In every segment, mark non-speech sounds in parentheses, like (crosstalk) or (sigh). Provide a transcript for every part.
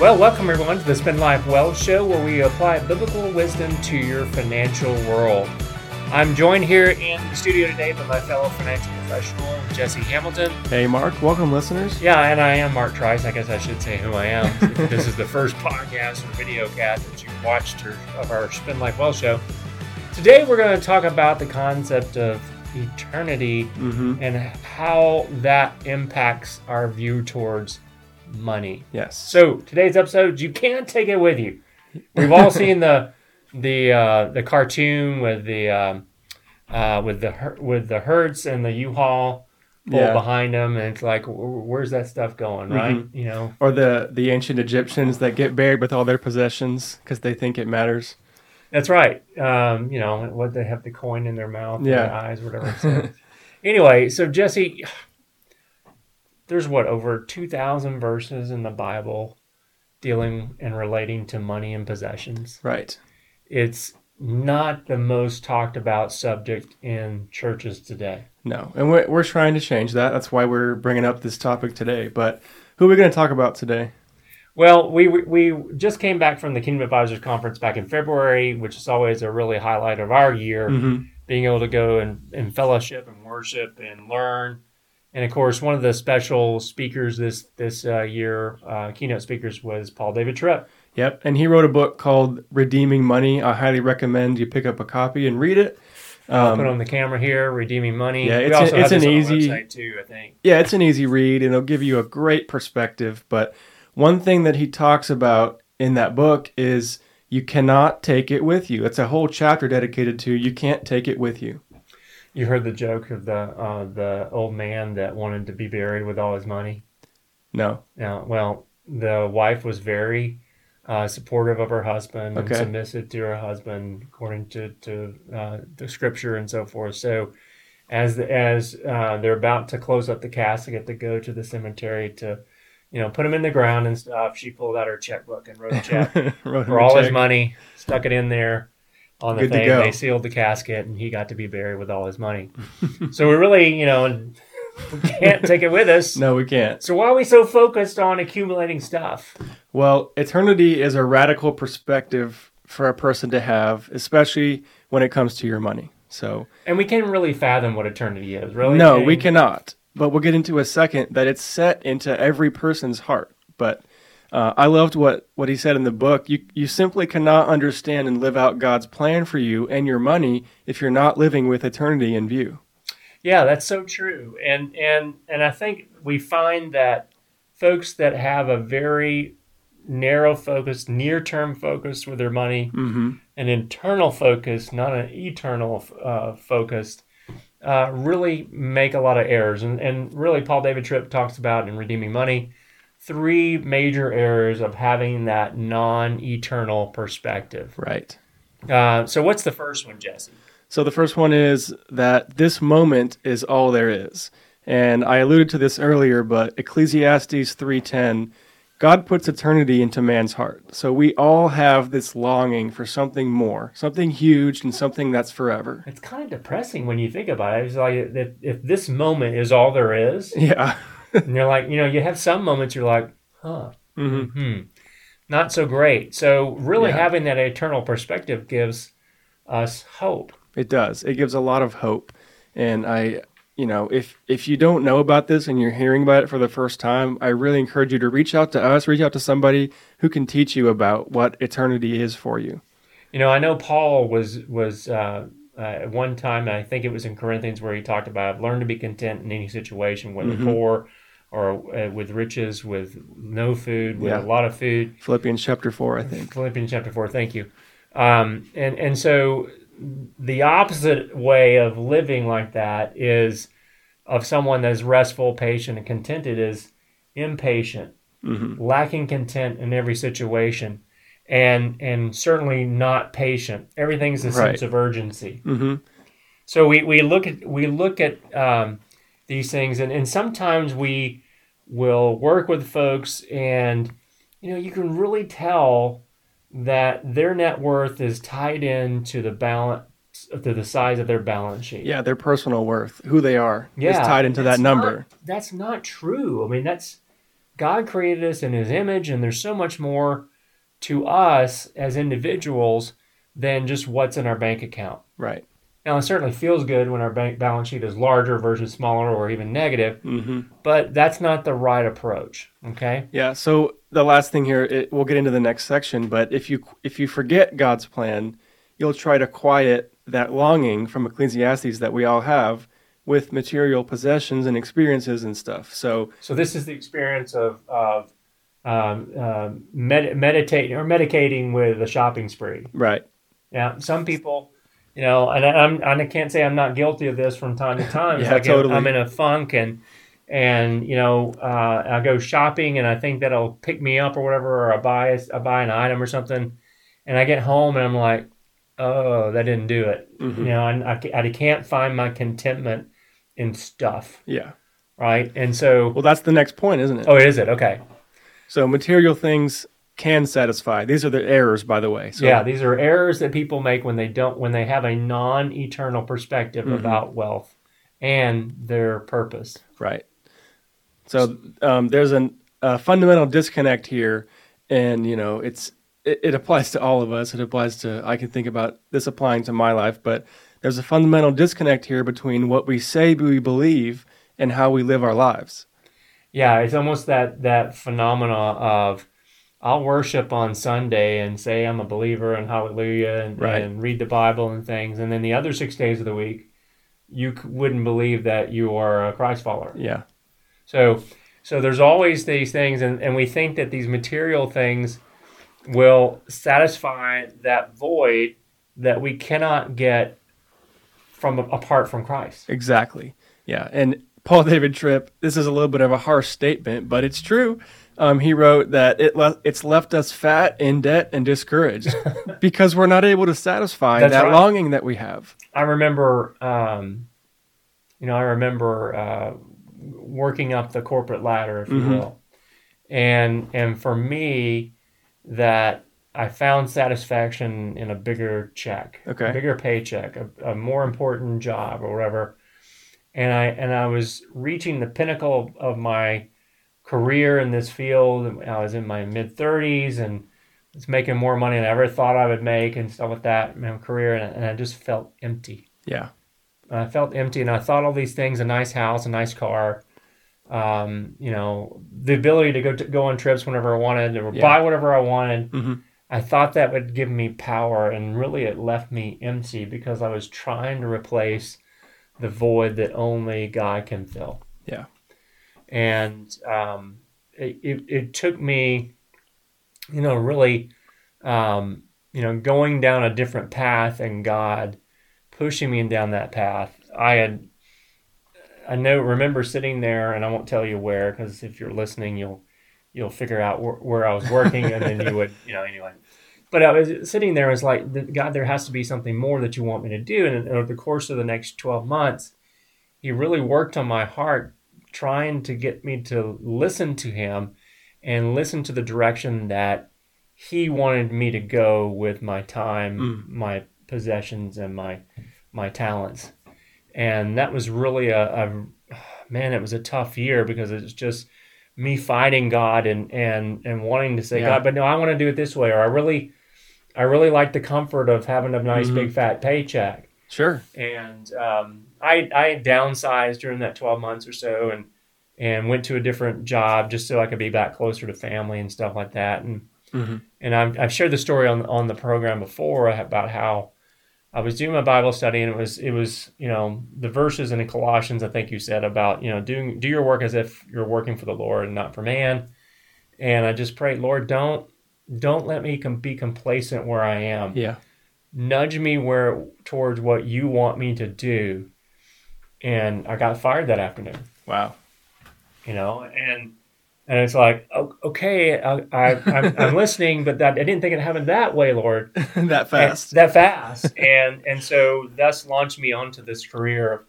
Well, welcome everyone to the Spend Life Well show where we apply biblical wisdom to your financial world. I'm joined here in the studio today by my fellow financial professional, Jesse Hamilton. Hey, Mark. Welcome, listeners. Yeah, and I am Mark Trice. I guess I should say who I am. (laughs) this is the first podcast or video cast that you've watched of our Spend Life Well show. Today, we're going to talk about the concept of eternity Mm-hmm. and how that impacts our view towards money. Yes. So today's episode, you can't take it with you. We've all seen the the uh, the cartoon with the um, uh, with the with the Hertz and the U-Haul pull Yeah. behind them, and it's like, where's that stuff going, right? You know, Or the the ancient Egyptians that get buried with all their possessions because they think it matters. that's right. Um, you know, what they have the coin in their mouth, Yeah. their eyes, whatever. (laughs) Anyway, so Jesse, there's what over two thousand verses in the Bible dealing and relating to money and possessions. Right. it's not the most talked about subject in churches today. No. And we're, we're trying to change that. That's why we're bringing up this topic today. But who are we going to talk about today? Well, we we just came back from the Kingdom Advisors conference back in February, which is always a really highlight of our year, Mm-hmm. being able to go and, and fellowship and worship and learn. And of course, one of the special speakers this this uh, year, uh, keynote speakers, was Paul David Tripp. Yep. And he wrote a book called Redeeming Money. I highly recommend you pick up a copy and read it. I'll put Um, on the camera here, redeeming money. Yeah, it's also a- it's an easy- too. I think. yeah, it's an easy read and it'll give you a great perspective. But one thing that he talks about in that book is you cannot take it with you. It's a whole chapter dedicated to you can't take it with you. You heard the joke of the uh, the old man that wanted to be buried with all his money. No. Now, well, the wife was very uh, supportive of her husband Okay. and submissive to her husband, according to to uh, the scripture and so forth. So, as the, as uh, they're about to close up the casket to go to the cemetery to, you know, put him in the ground and stuff, she pulled out her checkbook and wrote a check (laughs) Wrote for all his money, stuck it in there on the Good thing. They sealed the casket, and he got to be buried with all his money. (laughs) so we really, you know, (laughs) we can't take it with us. No, we can't. So why are we so focused on accumulating stuff? Well, eternity is a radical perspective for a person to have, especially when it comes to your money. So, And we can't really fathom what eternity is, really. no, we cannot. But we'll get into a second that it's set into every person's heart. But uh, I loved what, what he said in the book. You, you simply cannot understand and live out God's plan for you and your money if you're not living with eternity in view. Yeah, that's so true. And and and I think we find that folks that have a very narrow focus, near term focus with their money, Mm-hmm. an internal focus, not an eternal uh, focused, uh, really make a lot of errors. And, and really, Paul David Tripp talks about in Redeeming Money three major errors of having that non eternal perspective. Right. Uh, so, what's the first one, Jesse? So the first one is that this moment is all there is. And I alluded to this earlier, but Ecclesiastes 3:10, God puts eternity into man's heart. So we all have this longing for something more, something huge and something that's forever. It's kind of depressing when you think about it. It's like if, if this moment is all there is, Yeah. And you're like, you know, you have some moments you're like, huh, hmm hmm, not so great. So, really Yeah. having that eternal perspective gives us hope. It does. It gives a lot of hope. And I, you know, if if you don't know about this and you're hearing about it for the first time, I really encourage you to reach out to us, reach out to somebody who can teach you about what eternity is for you. You know, I know Paul was was uh, uh, at one time. I think it was in Corinthians where he talked about learn to be content in any situation, whether Mhm. poor or uh, with riches, with no food, with Yeah. a lot of food. Philippians chapter 4, I think. Philippians chapter four. Thank you. Um, and and so the opposite way of living like that is of someone that's restful, patient, and contented is impatient, hmm lacking content in every situation, and and certainly not patient. Everything's a Right. sense of urgency. hmm So we, we look at we look at um, these things, and, and sometimes we will work with folks, and you know you can really tell that their net worth is tied in to the balance to the size of their balance sheet. Yeah, their personal worth, who they are, Yeah, is tied into that number. not- that's not true. I mean, that's God created us in His image, and there's so much more to us as individuals than just what's in our bank account. Right. Now, it certainly feels good when our bank balance sheet is larger versus smaller or even negative, hmm but that's not the right approach. Okay. Yeah. So the last thing here, it, we'll get into the next section, but if you if you forget God's plan, you'll try to quiet that longing from Ecclesiastes that we all have with material possessions and experiences and stuff. So So this is the experience of of um, um, med- meditating or medicating with a shopping spree. right. Yeah, some people, you know, and I, I'm and I can't say I'm not guilty of this from time to (laughs) time. Yeah, like totally. I'm in a funk and and you know uh, I go shopping and I think that'll pick me up or whatever, or I buy a, I buy an item or something, and I get home and I'm like, oh, that didn't do it. Mhm. You know, and I, I can't find my contentment in stuff, Yeah. right? And so, Well, that's the next point, isn't it? oh, is it okay? So material things can satisfy. These are the errors, by the way. So, yeah, these are errors that people make when they don't when they have a non-eternal perspective Mhm. about wealth and their purpose. Right. So um, there's an, a fundamental disconnect here, and you know it's it, it applies to all of us. It applies to I can think about this applying to my life, but there's a fundamental disconnect here between what we say we believe and how we live our lives. Yeah, it's almost that that phenomena of I'll worship on Sunday and say I'm a believer and hallelujah and, Right. and read the Bible and things, and then the other six days of the week, you wouldn't believe that you are a Christ follower. Yeah. So, so there's always these things, and, and we think that these material things will satisfy that void that we cannot get from apart from Christ. Exactly. Yeah. And Paul David Tripp, this is a little bit of a harsh statement, but it's true. Um, he wrote that it le- it's left us fat, in debt, and discouraged (laughs) because we're not able to satisfy That's that right. longing that we have. I remember, um, you know, I remember uh, working up the corporate ladder, if you Mhm. will, and and for me, that I found satisfaction in a bigger check, Okay. a bigger paycheck, a, a more important job, or whatever, and I and I was reaching the pinnacle of my career in this field. I was in my mid thirties and was making more money than I ever thought I would make and stuff like that in my career, and, and I just felt empty. Yeah. I felt empty, and I thought all these things: a nice house, a nice car, um, you know, the ability to go to, go on trips whenever I wanted, or Yeah. buy whatever I wanted. hmm I thought that would give me power, and really, it left me empty because I was trying to replace the void that only God can fill. Yeah. And um, it, it took me, you know, really, um, you know, going down a different path, and God pushing me down that path. I had, I know, remember sitting there, and I won't tell you where, because if you're listening, you'll you'll figure out where, where I was working, and then you would, you know, anyway. But I was sitting there, was like, God, there has to be something more that you want me to do. And over the course of the next 12 months, He really worked on my heart, trying to get me to listen to Him and listen to the direction that He wanted me to go with my time, Mm. my possessions, and my my talents. And that was really a, a man, it was a tough year because it's just me fighting God and and and wanting to say, Yeah. God, but no, I want to do it this way, or I really I really like the comfort of having a nice Mhm. big fat paycheck. Sure. And um, I I downsized during that twelve months or so and and went to a different job just so I could be back closer to family and stuff like that. And hmm and I've, I've shared the story on on the program before about how I was doing my Bible study and it was it was you know the verses in Colossians I think you said about you know doing do your work as if you're working for the Lord and not for man, and I just prayed Lord don't don't let me com- be complacent where I am Yeah. nudge me where towards what you want me to do, and I got fired that afternoon Wow. you know, and and it's like, okay, I, I, I'm, I'm listening, but that I didn't think it happened that way, Lord, (laughs) that fast. And- that fast, and and so thus launched me onto this career of,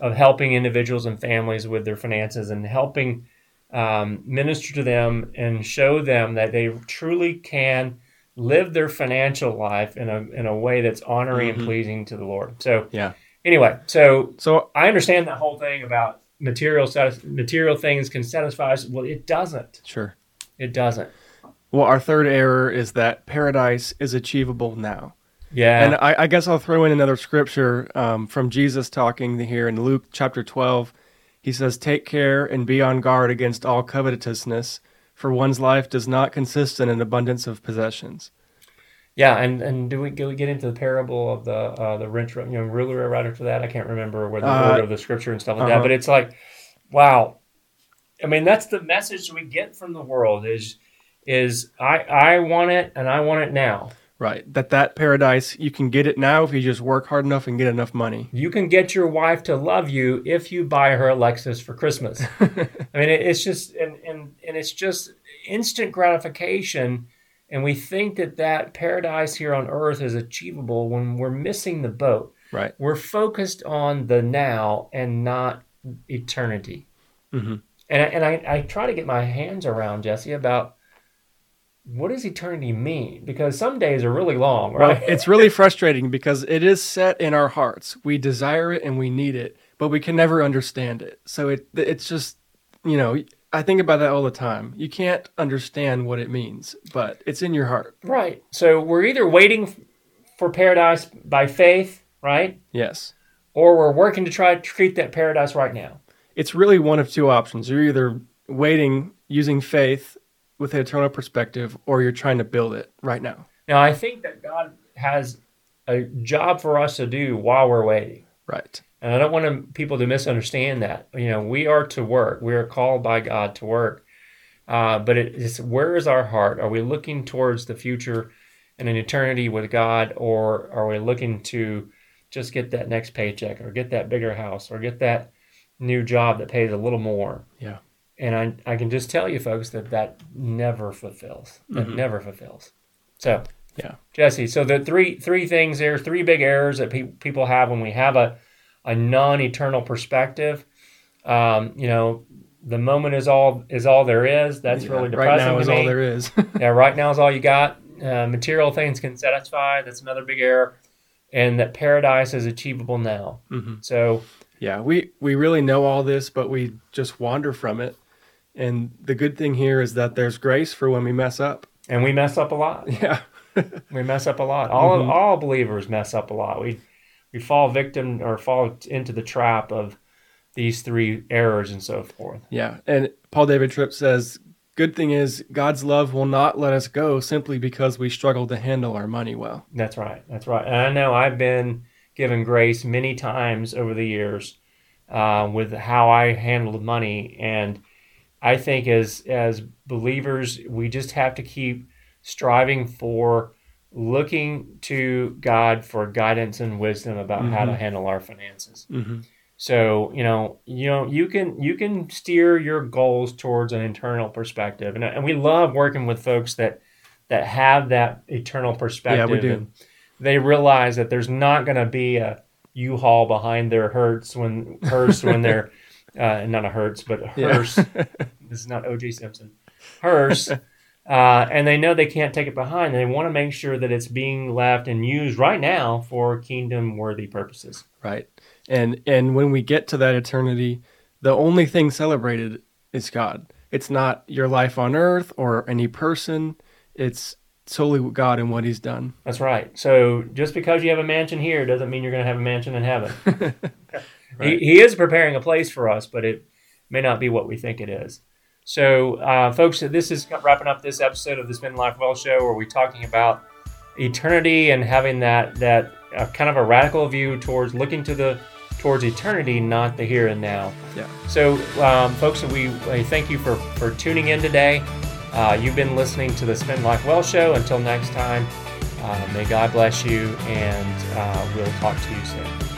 of helping individuals and families with their finances and helping um, minister to them and show them that they truly can live their financial life in a in a way that's honoring Mhm. and pleasing to the Lord. So Yeah. Anyway, so So I understand that whole thing about material satis- material things can satisfy us. Well, it doesn't. Sure. It doesn't. Well, our third error is that paradise is achievable now. Yeah. And I, I guess I'll throw in another scripture um, from Jesus talking here in Luke chapter 12. He says, Take care and be on guard against all covetousness, for one's life does not consist in an abundance of possessions. Yeah, and, and do we, do we get into the parable of the uh, the rich you know ruler right after that? I can't remember where the Uh, order of the scripture and stuff like that, uh-huh. but it's like, wow. I mean, that's the message we get from the world is is I I want it and I want it now. Right. That that paradise, you can get it now if you just work hard enough and get enough money. You can get your wife to love you if you buy her a Lexus for Christmas. (laughs) I mean, it, it's just and, and and it's just instant gratification, and we think that that paradise here on earth is achievable when we're missing the boat. Right. We're focused on the now and not eternity. Mhm. And I, and I, I try to get my hands around Jesse about what does eternity mean because some days are really long, Well, right? it's really frustrating because it is set in our hearts. We desire it and we need it, but we can never understand it. So it it's just, you know, I think about that all the time. You can't understand what it means, but it's in your heart. Right. So we're either waiting for paradise by faith, right? Yes. Or we're working to try to treat that paradise right now. It's really one of two options. You're either waiting using faith with an eternal perspective or you're trying to build it right now. Now, I think that God has a job for us to do while we're waiting. Right. And I don't want to, people to misunderstand that. You know, we are to work. We are called by God to work. Uh, but it is where is our heart? Are we looking towards the future and an eternity with God, or are we looking to just get that next paycheck, or get that bigger house, or get that new job that pays a little more? Yeah. And I, I can just tell you, folks, that that never fulfills. That Mhm. never fulfills. So, Yeah. Jesse. So the three three things there, three big errors that pe- people have when we have a a non eternal perspective. Um, you know, the moment is all is all there is. That's Yeah, really right depressing now to is me. all there is. (laughs) yeah, right now is all you got. Uh, material things can satisfy. That's another big error. And that paradise is achievable now. hmm So Yeah, we we really know all this, but we just wander from it. And the good thing here is that there's grace for when we mess up. and we mess up a lot. (laughs) Yeah. We mess up a lot. All Mhm. all believers mess up a lot. We we fall victim or fall into the trap of these three errors and so forth. Yeah. And Paul David Tripp says, good thing is God's love will not let us go simply because we struggle to handle our money well. That's right. That's right. And I know I've been given grace many times over the years uh, with how I handled money, and I think as as believers, we just have to keep striving for looking to God for guidance and wisdom about how to Mhm. handle our finances. Mm-hmm. So you know, you know, you can you can steer your goals towards an internal perspective, and and we love working with folks that that have that eternal perspective. Yeah, we do. And they realize that there's not going to be a U-Haul behind their Hertz when hearse when they're (laughs) uh, not a Hertz, but a Yeah. hearse. (laughs) this is not O.J. Simpson. Hearse. (laughs) Uh, and they know they can't take it behind. They want to make sure that it's being left and used right now for kingdom worthy purposes. Right. And and when we get to that eternity, the only thing celebrated is God. It's not your life on earth or any person. It's solely God and what he's done. That's right. So just because you have a mansion here doesn't mean you're going to have a mansion in heaven. (laughs) Right. he, he is preparing a place for us, but it may not be what we think it is. So, uh, folks, this is wrapping up this episode of the Spend Life Well Show, where we're talking about eternity and having that that uh, kind of a radical view towards looking to the towards eternity, not the here and now. Yeah. So, um, folks, we, we thank you for for tuning in today. Uh, you've been listening to the Spend Life Well Show. Until next time, uh, may God bless you, and uh, we'll talk to you soon.